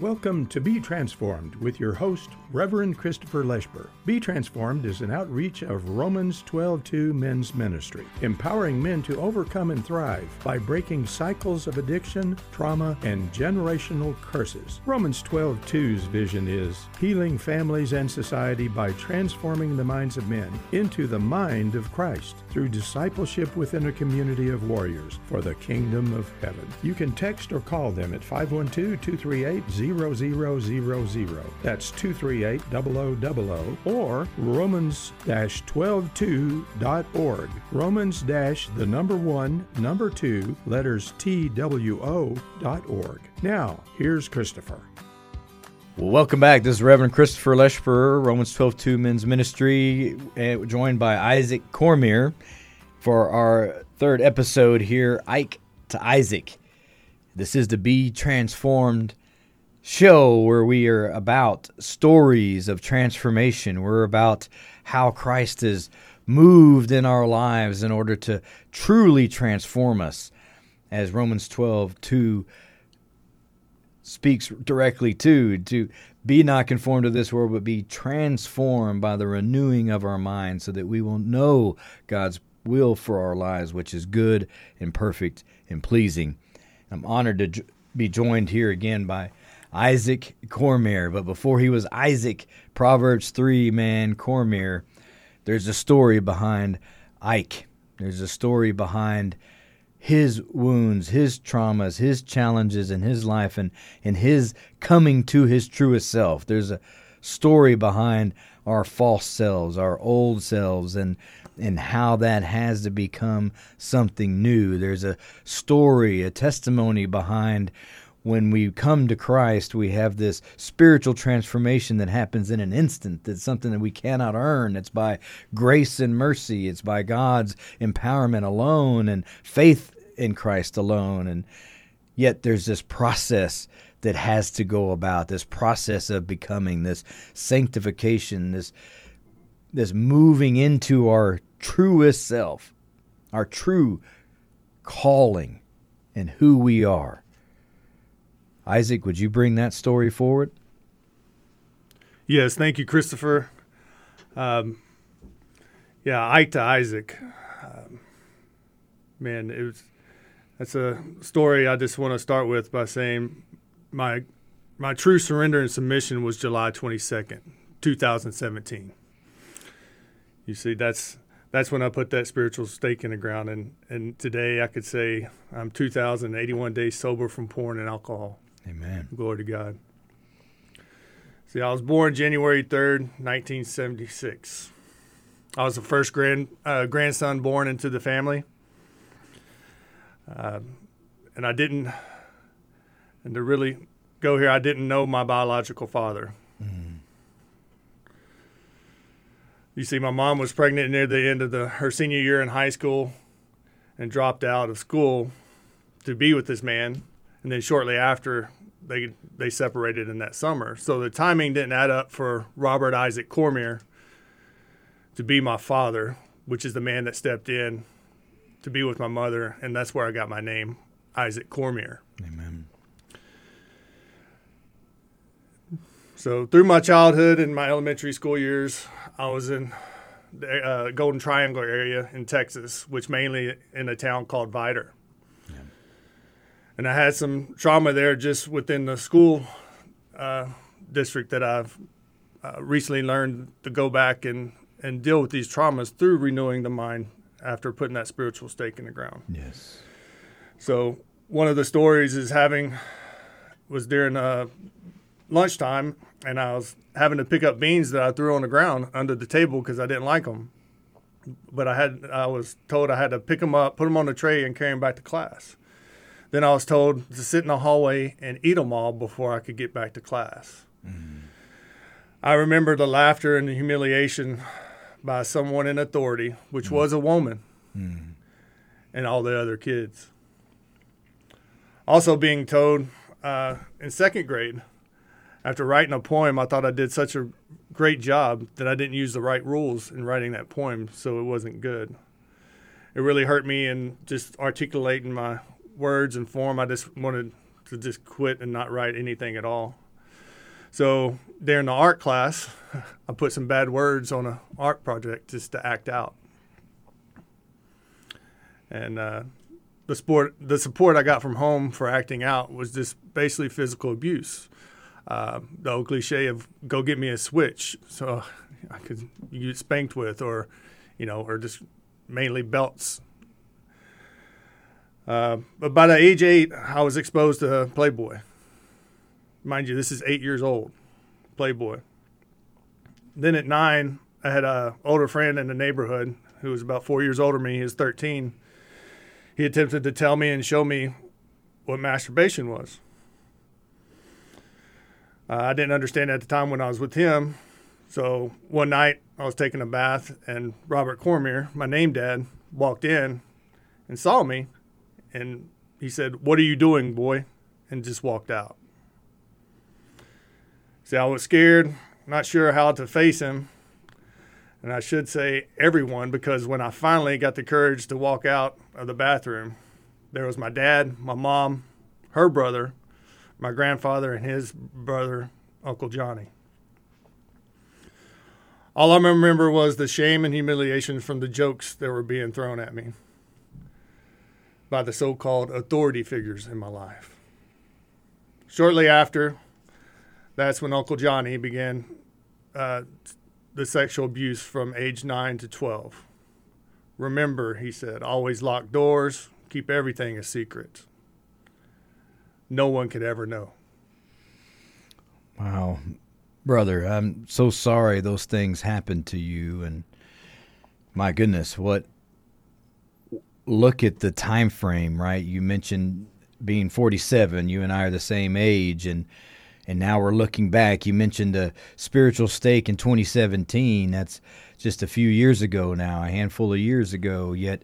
Welcome to Be Transformed with your host, Reverend Christopher Leschber. Be Transformed is an outreach of Romans 12:2 Men's Ministry, empowering men to overcome and thrive by breaking cycles of addiction, trauma, and generational curses. Romans 12:2's vision is healing families and society by transforming the minds of men into the mind of Christ through discipleship within a community of warriors for the kingdom of heaven. You can text or call them at 512-238-0000. That's 238-0000 or romans-122.org. Romans dash the number 1 number 2 letters TWO.org. Now, here's Christopher. Well, welcome back. This is Reverend Christopher Leschper, Romans 12:2 Men's Ministry, eh, joined by Isaac Cormier for our third episode here, Ike to Isaac. This is the Be Transformed show where we are about stories of transformation. We're about how Christ has moved in our lives in order to truly transform us, as Romans 12:2 speaks directly to to be not conformed to this world but be transformed by the renewing of our minds so that we will know God's will for our lives which is good and perfect and pleasing. I'm honored to be joined here again by Isaac Cormier, but before he was Isaac Proverbs 3 man Cormier, there's a story behind Ike. There's a story behind his wounds, his traumas, his challenges in his life, and, and his coming to his truest self. There's a story behind our false selves, our old selves, and and how that has to become something new. There's a story, a testimony behind when we come to Christ, we have this spiritual transformation that happens in an instant. That's something that we cannot earn. It's by grace and mercy. It's by God's empowerment alone and faith in Christ alone. And yet there's this process that has to go about, this process of becoming, this sanctification, this this moving into our truest self, our true calling and who we are. Isaac, would you bring that story forward? Yes, thank you, Christopher. Um, yeah, Ike to Isaac. Um, man, it was that's a story I just want to start with by saying my my true surrender and submission was July 22nd, 2017. You see, that's that's when I put that spiritual stake in the ground, and and today I could say I'm 2,081 days sober from porn and alcohol. Amen. Glory to God. See, I was born January 3rd, 1976. I was the first grand uh, grandson born into the family. Uh, and I didn't, and to really go here, I didn't know my biological father. Mm-hmm. You see, my mom was pregnant near the end of the, her senior year in high school and dropped out of school to be with this man. And then shortly after, they they separated in that summer. So the timing didn't add up for Robert Isaac Cormier to be my father, which is the man that stepped in to be with my mother, and that's where I got my name, Isaac Cormier. Amen. So through my childhood and my elementary school years, I was in the uh, Golden Triangle area in Texas, which mainly in a town called Vidor and I had some trauma there just within the school uh, district that I've uh, recently learned to go back and, and deal with these traumas through renewing the mind after putting that spiritual stake in the ground. Yes. So one of the stories is having was during uh, lunchtime, and I was having to pick up beans that I threw on the ground under the table because I didn't like them. But I had I was told I had to pick them up, put them on the tray, and carry them back to class. Then I was told to sit in the hallway and eat them all before I could get back to class. Mm. I remember the laughter and the humiliation by someone in authority, which mm. was a woman, mm. and all the other kids. Also, being told uh, in second grade, after writing a poem, I thought I did such a great job that I didn't use the right rules in writing that poem, so it wasn't good. It really hurt me in just articulating my words and form. I just wanted to just quit and not write anything at all. So during the art class, I put some bad words on an art project just to act out. And uh, the sport, the support I got from home for acting out was just basically physical abuse. Uh, the old cliche of "go get me a switch," so I could get spanked with, or you know, or just mainly belts. Uh, but by the age eight, I was exposed to Playboy. Mind you, this is eight years old. Playboy. Then at nine, I had a older friend in the neighborhood who was about four years older than me. He was 13. He attempted to tell me and show me what masturbation was. Uh, I didn't understand at the time when I was with him. So one night I was taking a bath, and Robert Cormier, my name dad, walked in and saw me, and he said, "What are you doing, boy?" and just walked out. See, I was scared, not sure how to face him. And I should say everyone, because when I finally got the courage to walk out of the bathroom, there was my dad, my mom, her brother, my grandfather, and his brother, Uncle Johnny. All I remember was the shame and humiliation from the jokes that were being thrown at me by the so called authority figures in my life. Shortly after, that's when Uncle Johnny began uh, the sexual abuse from age 9 to 12. Remember, he said, always lock doors, keep everything a secret. No one could ever know. Wow. Brother, I'm so sorry those things happened to you and my goodness, what look at the time frame, right? You mentioned being 47, you and I are the same age and and now we're looking back. You mentioned a spiritual stake in 2017. That's just a few years ago now, a handful of years ago. Yet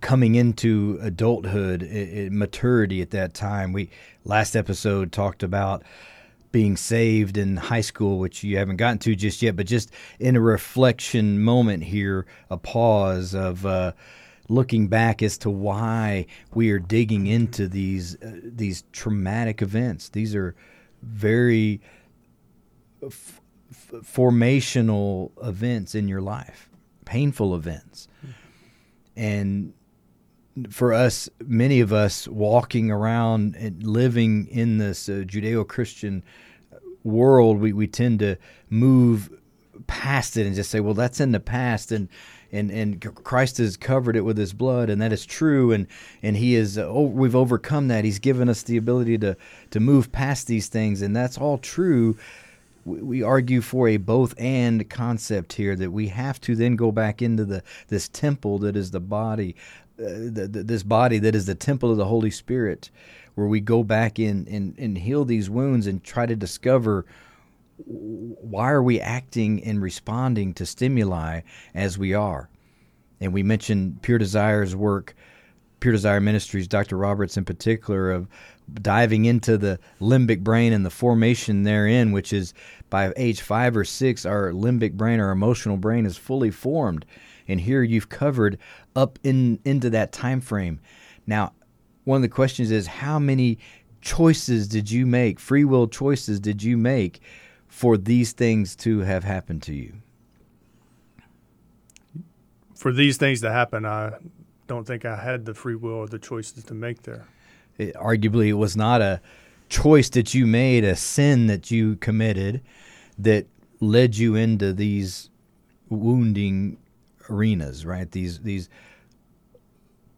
coming into adulthood, it, it, maturity at that time. We last episode talked about being saved in high school, which you haven't gotten to just yet, but just in a reflection moment here, a pause of. Uh, looking back as to why we are digging into these uh, these traumatic events. These are very f- f- formational events in your life, painful events. And for us, many of us walking around and living in this uh, Judeo Christian world, we, we tend to move past it and just say, well, that's in the past. And and and Christ has covered it with His blood, and that is true. And and He is oh, we've overcome that. He's given us the ability to to move past these things, and that's all true. We argue for a both and concept here that we have to then go back into the this temple that is the body, uh, the, the, this body that is the temple of the Holy Spirit, where we go back in and, and heal these wounds and try to discover why are we acting and responding to stimuli as we are? And we mentioned Pure Desire's work, Pure Desire Ministries, Dr. Roberts in particular, of diving into the limbic brain and the formation therein, which is by age five or six, our limbic brain, our emotional brain, is fully formed. And here you've covered up in into that time frame. Now, one of the questions is how many choices did you make, free will choices did you make for these things to have happened to you? For these things to happen, I don't think I had the free will or the choices to make there. It, arguably, it was not a choice that you made, a sin that you committed that led you into these wounding arenas, right? These these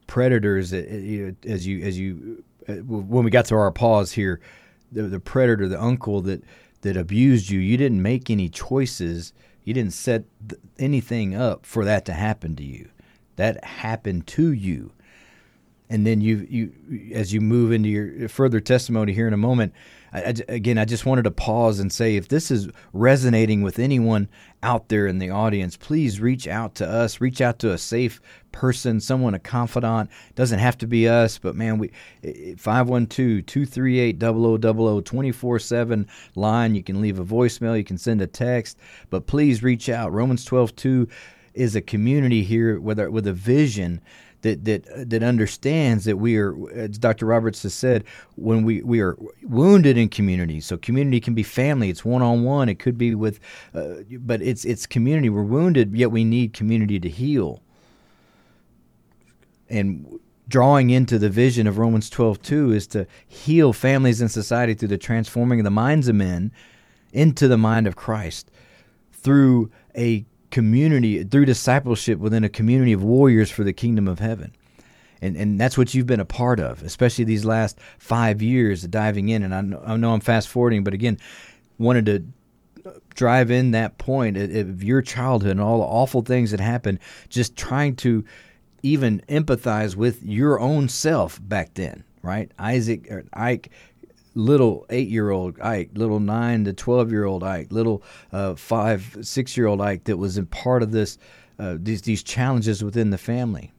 predators, as you as you uh, when we got to our pause here, the, the predator, the uncle that that abused you, you didn't make any choices. You didn't set th- anything up for that to happen to you. That happened to you. And then you, you, as you move into your further testimony here in a moment, I, again, I just wanted to pause and say if this is resonating with anyone out there in the audience, please reach out to us. Reach out to a safe person, someone, a confidant. Doesn't have to be us, but man, we 512 238 0000 24 7 line. You can leave a voicemail, you can send a text, but please reach out. Romans 12 2 is a community here with, with a vision that that that understands that we are, as Dr. Roberts has said, when we we are wounded in community. So community can be family. It's one on one. It could be with, uh, but it's it's community. We're wounded, yet we need community to heal. And drawing into the vision of Romans 12:2 is to heal families and society through the transforming of the minds of men into the mind of Christ through a community through discipleship within a community of warriors for the kingdom of heaven. And, and that's what you've been a part of, especially these last five years diving in. And I know, I know I'm fast forwarding, but again, wanted to drive in that point of your childhood and all the awful things that happened, just trying to even empathize with your own self back then, right? Isaac or Ike little eight year old Ike, little nine to 12 year old Ike, little uh, five, six year old Ike that was a part of this, uh, these, these challenges within the family.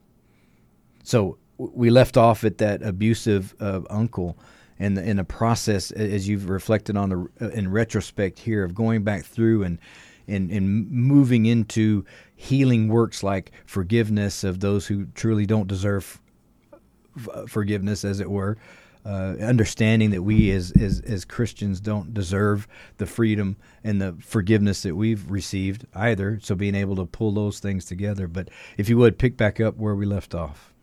So we left off at that abusive uh, uncle and in the process, as you've reflected on the, uh, in retrospect here of going back through and, and, and moving into healing works like forgiveness of those who truly don't deserve forgiveness, as it were, uh, understanding that we as, as as Christians don't deserve the freedom and the forgiveness that we've received either. So being able to pull those things together. But if you would pick back up where we left off.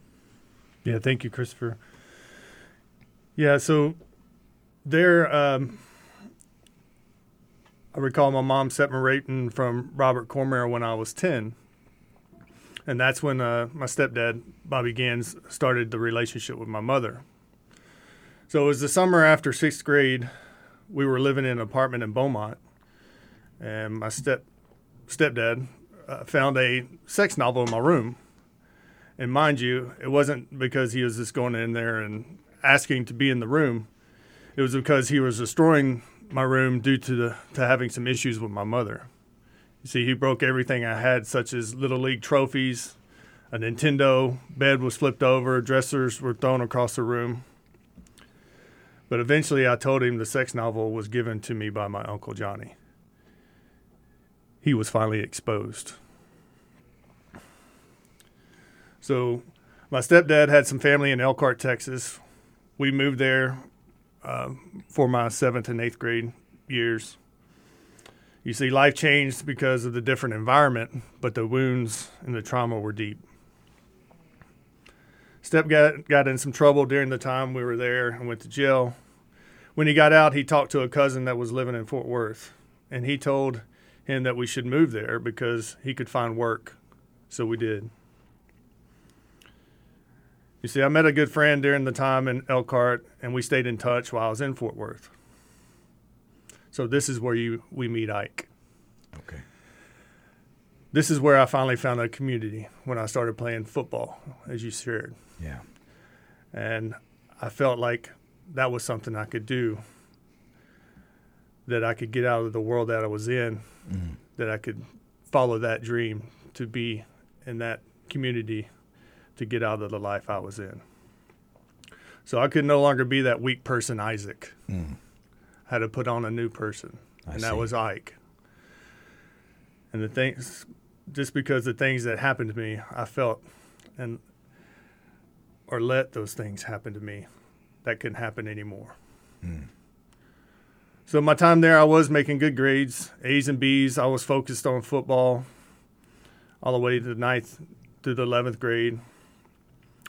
Yeah, thank you, Christopher. Yeah, so there, um, I recall my mom separating from Robert Cormier when I was ten, and that's when uh, my stepdad Bobby Gans started the relationship with my mother. So it was the summer after sixth grade. We were living in an apartment in Beaumont, and my step stepdad uh, found a sex novel in my room. And mind you, it wasn't because he was just going in there and asking to be in the room. It was because he was destroying my room due to the to having some issues with my mother. You see, he broke everything I had, such as little league trophies, a Nintendo, bed was flipped over, dressers were thrown across the room. But eventually I told him the sex novel was given to me by my Uncle Johnny. He was finally exposed. So my stepdad had some family in Elkhart, Texas. We moved there uh, for my seventh and eighth grade years. You see, life changed because of the different environment, but the wounds and the trauma were deep. Step got, got in some trouble during the time we were there and went to jail. When he got out, he talked to a cousin that was living in Fort Worth, and he told him that we should move there because he could find work. So we did. You see, I met a good friend during the time in Elkhart, and we stayed in touch while I was in Fort Worth. So this is where you we meet Ike. Okay. This is where I finally found a community when I started playing football, as you shared. Yeah. And I felt like that was something I could do. That I could get out of the world that I was in. Mm. That I could follow that dream to be in that community to get out of the life I was in. So I could no longer be that weak person, Isaac. Mm. I had to put on a new person, I and see. that was Ike. And the things, just because the things that happened to me, I felt, and or let those things happen to me, that couldn't happen anymore. Mm. So my time there, I was making good grades, A's and B's. I was focused on football all the way to the ninth through the eleventh grade.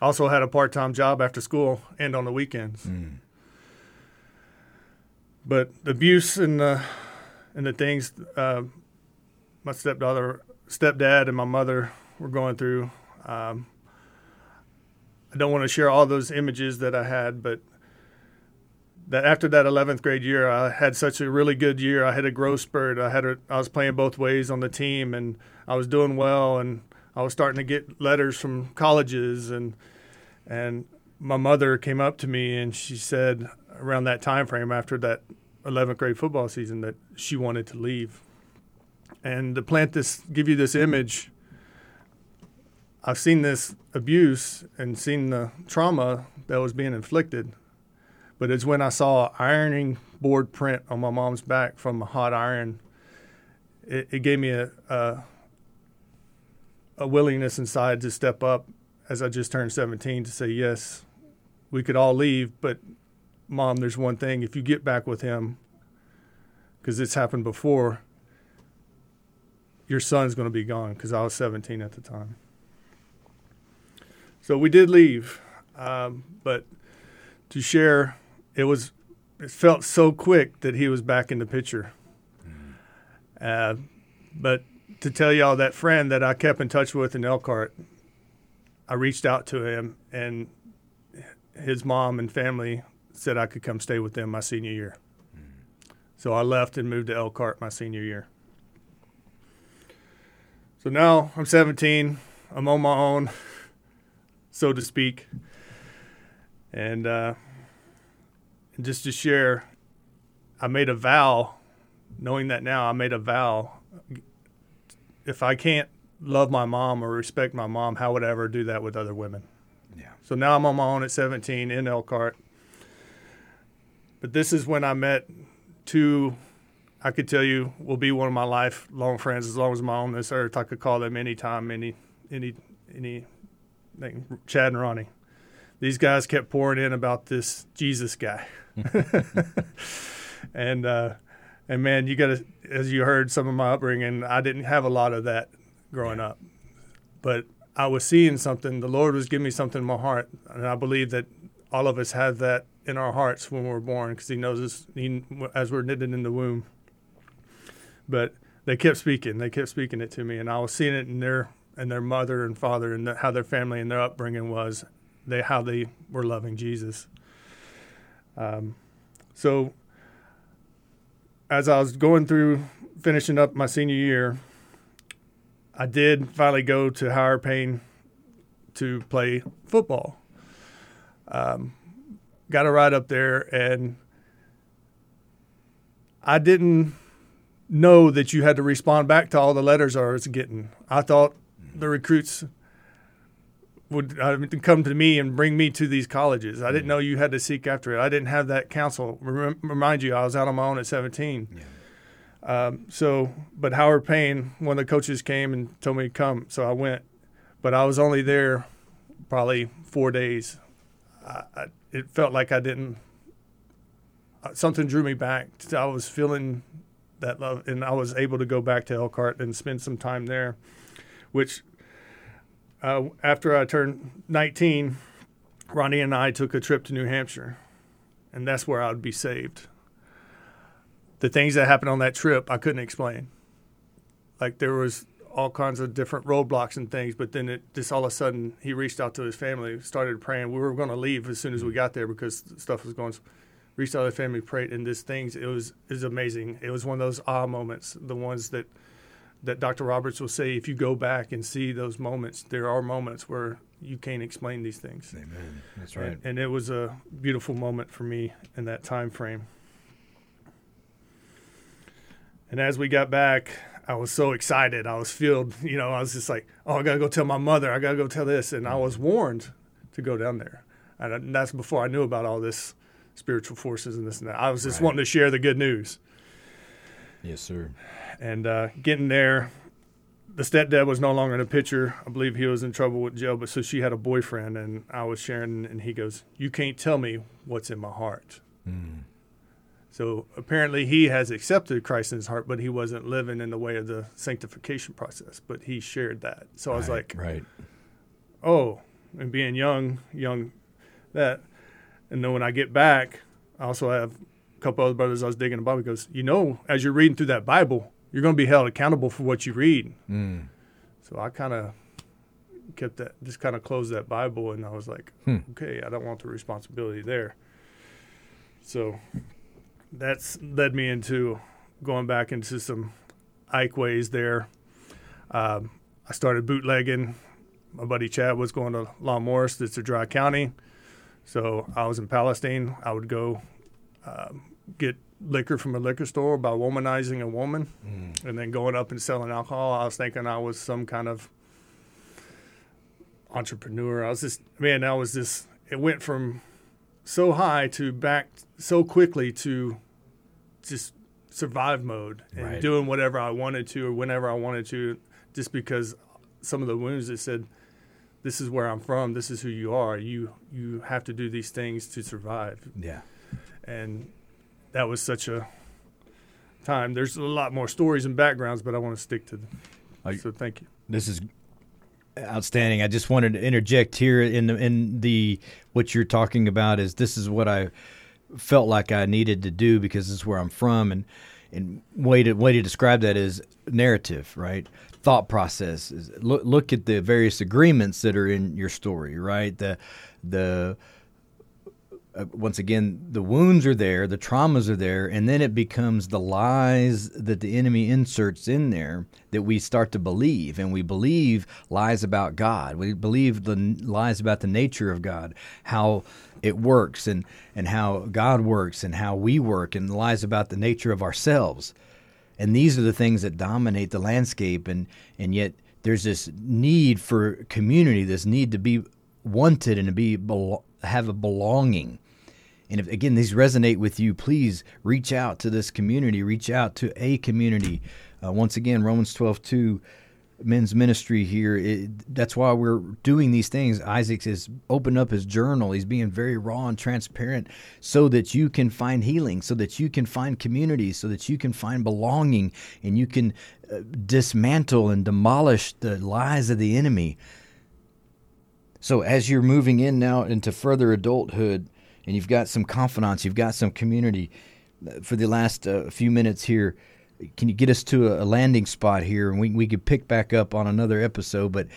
Also had a part-time job after school and on the weekends. Mm. But the abuse and the and the things uh, my stepdaughter, stepdad, and my mother were going through. Um, I don't want to share all those images that I had, but that after that 11th grade year, I had such a really good year. I had a growth spurt. I had a, I was playing both ways on the team, and I was doing well, and I was starting to get letters from colleges, and and my mother came up to me and she said around that time frame after that 11th grade football season that she wanted to leave. And to plant this, give you this image I've seen this abuse and seen the trauma that was being inflicted. But it's when I saw an ironing board print on my mom's back from a hot iron, it, it gave me a, a, a willingness inside to step up as I just turned 17 to say, yes, we could all leave, but mom, there's one thing. If you get back with him, because it's happened before, your son's going to be gone because I was 17 at the time. So we did leave, um, but to share, it was it felt so quick that he was back in the picture. Uh, but to tell y'all that friend that I kept in touch with in Elkhart, I reached out to him and his mom and family said I could come stay with them my senior year. So I left and moved to Elkhart my senior year. So now I'm 17. I'm on my own, so to speak. And, uh, and just to share, I made a vow, knowing that now, I made a vow. If I can't love my mom or respect my mom, how would I ever do that with other women? Yeah. So now I'm on my own at 17 in Elkhart. But this is when I met two, I could tell you, will be one of my lifelong friends as long as I'm on this earth. I could call them anytime, any, any, any, Chad and Ronnie. These guys kept pouring in about this Jesus guy. and, uh, and man, you got to, as you heard some of my upbringing, I didn't have a lot of that growing up. But I was seeing something. The Lord was giving me something in my heart, and I believe that all of us have that in our hearts when we're born because He knows us he, as we're knitted in the womb. But they kept speaking. They kept speaking it to me, and I was seeing it in their and their mother and father and the, how their family and their upbringing was, they how they were loving Jesus. Um, so as I was going through finishing up my senior year, I did finally go to Howard Payne to play football. Um, got a ride up there, and I didn't know that you had to respond back to all the letters I was getting. I thought the recruits would uh, come to me and bring me to these colleges. I didn't know you had to seek after it. I didn't have that counsel. Rem- remind you, I was out on my own at 17. Yeah. Um, so, but Howard Payne, one of the coaches came and told me to come, so I went. But I was only there probably four days. I, I, it felt like I didn't. Uh, something drew me back. I was feeling that love, and I was able to go back to Elkhart and spend some time there, which uh, after I turned 19, Ronnie and I took a trip to New Hampshire, and that's where I would be saved the things that happened on that trip I couldn't explain. Like there was all kinds of different roadblocks and things, but then it just all of a sudden he reached out to his family, started praying. We were going to leave as soon as we got there because stuff was going. Reached out to the family, prayed, and this things it was it was amazing. It was one of those ah moments, the ones that that Dr. Roberts will say. If you go back and see those moments, there are moments where you can't explain these things. Amen. That's right. And, and it was a beautiful moment for me in that time frame. And as we got back, I was so excited. I was filled, you know, I was just like, oh, I got to go tell my mother. I got to go tell this. And I was warned to go down there. And that's before I knew about all this spiritual forces and this and that. I was just right. wanting to share the good news. Yes, sir. And uh, getting there, the stepdad was no longer in the picture. I believe he was in trouble with jail, but so she had a boyfriend, and I was sharing, and he goes, "You can't tell me what's in my heart." Mm. So apparently he has accepted Christ in his heart, but he wasn't living in the way of the sanctification process. But he shared that. So I was like, right. Oh, and being young, young, that. And then when I get back, I also have a couple other brothers I was digging the Bible. He goes, you know, as you're reading through that Bible, you're going to be held accountable for what you read. Mm. So I kind of kept that, just kind of closed that Bible, and I was like, hmm. okay, I don't want the responsibility there. So that's led me into going back into some Ike ways there. Um, I started bootlegging. My buddy Chad was going to Lon Morris, that's a dry county. So I was in Palestine. I would go um, get liquor from a liquor store by womanizing a woman mm. and then going up and selling alcohol. I was thinking I was some kind of entrepreneur. I was just, man, I was just, it went from so high to back so quickly to just survive mode and right. doing whatever I wanted to or whenever I wanted to, just because some of the wounds that said, this is where I'm from. This is who you are. You you have to do these things to survive. Yeah. And that was such a time. There's a lot more stories and backgrounds, but I want to stick to them. So thank you. This is outstanding. I just wanted to interject here in the, in the what you're talking about is this is what I felt like I needed to do because this is where I'm from and and way to way to describe that is narrative, right? Thought process. Look look at the various agreements that are in your story, right? The the uh, once again, the wounds are there, the traumas are there, and then it becomes the lies that the enemy inserts in there that we start to believe. And we believe lies about God. We believe the lies about the nature of God, how it works, and, and how God works, and how we work, and lies about the nature of ourselves. And these are the things that dominate the landscape. And, and yet, there's this need for community, this need to be wanted and to be have a belonging. And if again these resonate with you, please reach out to this community, reach out to a community. Uh, once again, Romans 12 2, men's ministry here. It, that's why we're doing these things. Isaac has opened up his journal. He's being very raw and transparent so that you can find healing, so that you can find community, so that you can find belonging, and you can uh, dismantle and demolish the lies of the enemy. So as you're moving in now into further adulthood, and you've got some confidence, you've got some community. uh, For the last uh, few minutes here, can you get us to a, landing spot here, and we we could pick back up on another episode? But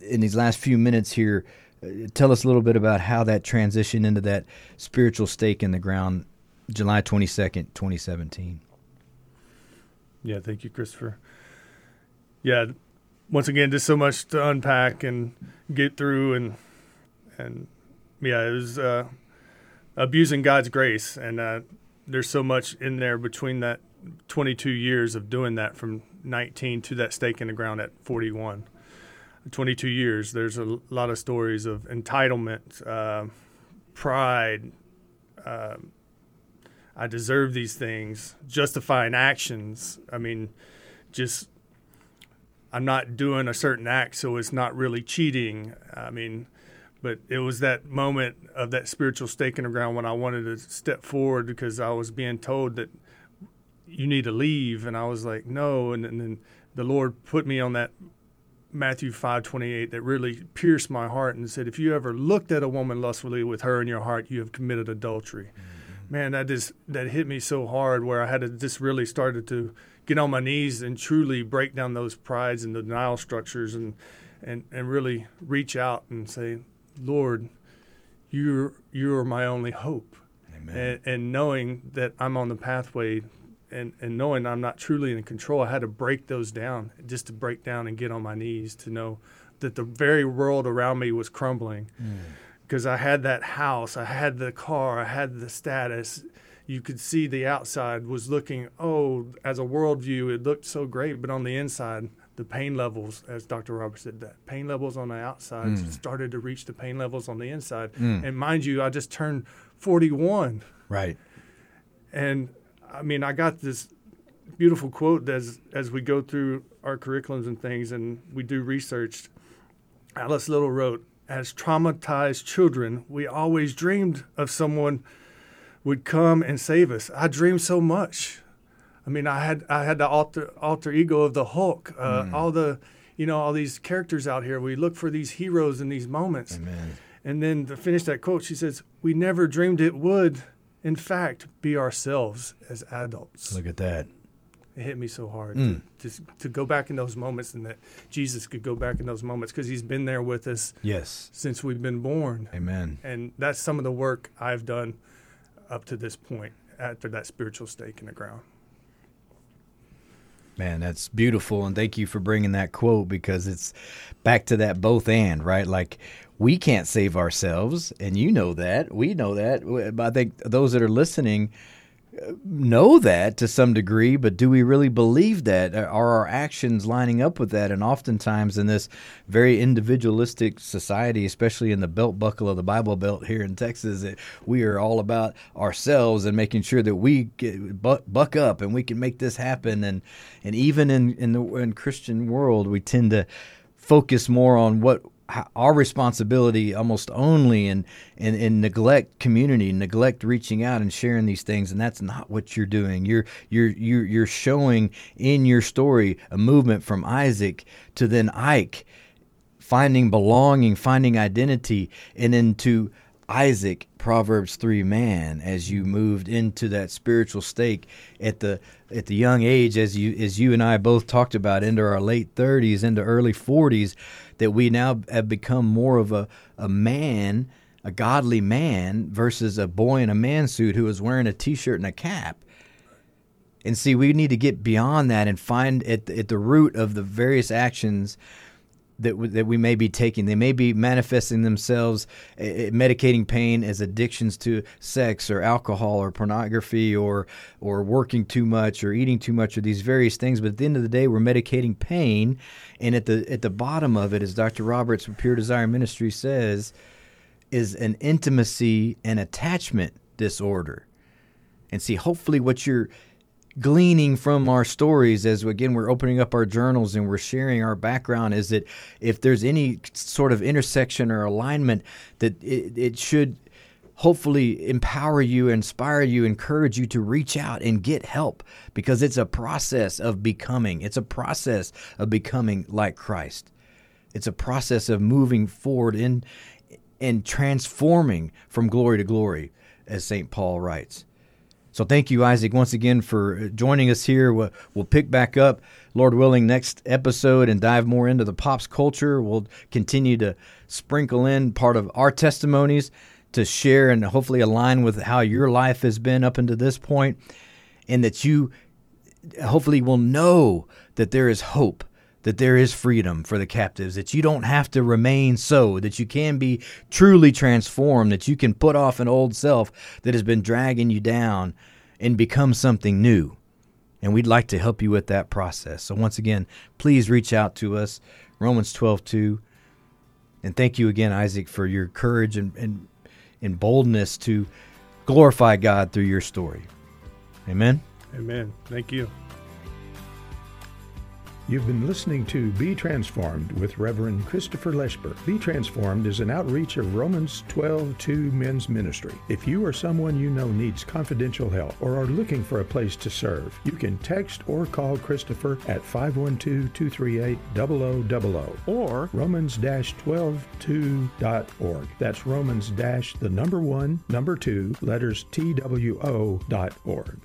in these last few minutes here, uh, tell us a little bit about how that transition into that spiritual stake in the ground, July twenty second, twenty seventeen. Yeah, thank you, Christopher. Yeah, once again, just so much to unpack and get through, and and yeah, it was uh, abusing God's grace, and uh, there's so much in there between that 22 years of doing that from 19 to that stake in the ground at 41. 22 years. There's a lot of stories of entitlement, uh, pride. Uh, I deserve these things, justifying actions. I mean, just I'm not doing a certain act, so it's not really cheating. I mean, but it was that moment of that spiritual stake in the ground when I wanted to step forward because I was being told that you need to leave, and I was like, no, and, and then the Lord put me on that Matthew five twenty eight that really pierced my heart and said, if you ever looked at a woman lustfully with her in your heart, you have committed adultery. Mm-hmm. Man, that just that hit me so hard where I had to just really started to get on my knees and truly break down those prides and the denial structures and and and really reach out and say, Lord, you're you're my only hope. Amen. And, and knowing that I'm on the pathway and, and knowing I'm not truly in control, I had to break those down just to break down and get on my knees to know that the very world around me was crumbling. Mm. Because I had that house, I had the car, I had the status. You could see the outside was looking, oh, as a worldview, it looked so great. But on the inside, the pain levels, as Dr. Roberts said, that pain levels on the outside mm. started to reach the pain levels on the inside. Mm. And mind you, I just turned 41 Right. and I mean, I got this beautiful quote as as we go through our curriculums and things, and we do research. Alice Little wrote, "As traumatized children, we always dreamed of someone would come and save us. I dreamed so much. I mean, I had I had the alter alter ego of the Hulk, uh, all the you know all these characters out here. We look for these heroes in these moments." Amen. And then to finish that quote, she says, "We never dreamed it would, in fact, be ourselves as adults." Look at that. It hit me so hard Mm. to, to to go back in those moments, and that Jesus could go back in those moments because He's been there with us Yes. since we've been born, Amen. and that's some of the work I've done up to this point after that spiritual stake in the ground. Man, that's beautiful, and thank you for bringing that quote because it's back to that both and right. Like we can't save ourselves, and you know that. We know that. I think those that are listening uh, know that to some degree. But do we really believe that? Are our actions lining up with that? And oftentimes, in this very individualistic society, especially in the belt buckle of the Bible Belt here in Texas, we are all about ourselves and making sure that we buck up and we can make this happen. And and even in in the in Christian world, we tend to focus more on what our responsibility almost only and and, and neglect community, neglect reaching out and sharing these things, and that's not what you're doing. You're you're you're you're showing in your story a movement from Isaac to then Ike, finding belonging, finding identity, and then to Isaac, Proverbs three man, as you moved into that spiritual stake at the at the young age, as you as you and I both talked about, into our late thirties, into early forties, that we now have become more of a, a man, a godly man, versus a boy in a man suit who is wearing a t shirt and a cap. And see, we need to get beyond that and find at, at the root of the various actions that that we may be taking. They may be manifesting themselves, uh, medicating pain as addictions to sex or alcohol or pornography or or working too much or eating too much or these various things. But at the end of the day, we're medicating pain, and at the at the bottom of it, as Dr. Roberts from Pure Desire Ministry says, is an intimacy and attachment disorder. And see, hopefully, what you're gleaning from our stories as again we're opening up our journals and we're sharing our background is that if there's any sort of intersection or alignment that it, it should hopefully empower you inspire you encourage you to reach out and get help because it's a process of becoming. It's a process of becoming like christ. It's a process of moving forward in and transforming from glory to glory as st paul writes so thank you, Isaac, once again for uh, joining us here. We'll, we'll, pick back up, Lord willing, next episode and dive more into the pops culture. We'll continue to sprinkle in part of our testimonies to share and hopefully align with how your life has been up until this point, and that you hopefully will know that there is hope that there is freedom for the captives, that you don't have to remain so, that you can be truly transformed, that you can put off an old self that has been dragging you down and become something new. And we'd like to help you with that process. So once again, please reach out to us, Romans 12 2. And thank you again, Isaac, for your courage and, and, and boldness to glorify God through your story. Amen. Amen. Thank you. You've been listening to Be Transformed with Reverend Christopher Leshber. Be Transformed is an outreach of Romans 12 2 Men's Ministry. If you or someone you know needs confidential help or are looking for a place to serve, you can text or call Christopher at 512 238 0000 or romans 12 2.org. That's romans the number one, number two, letters T W O dot org.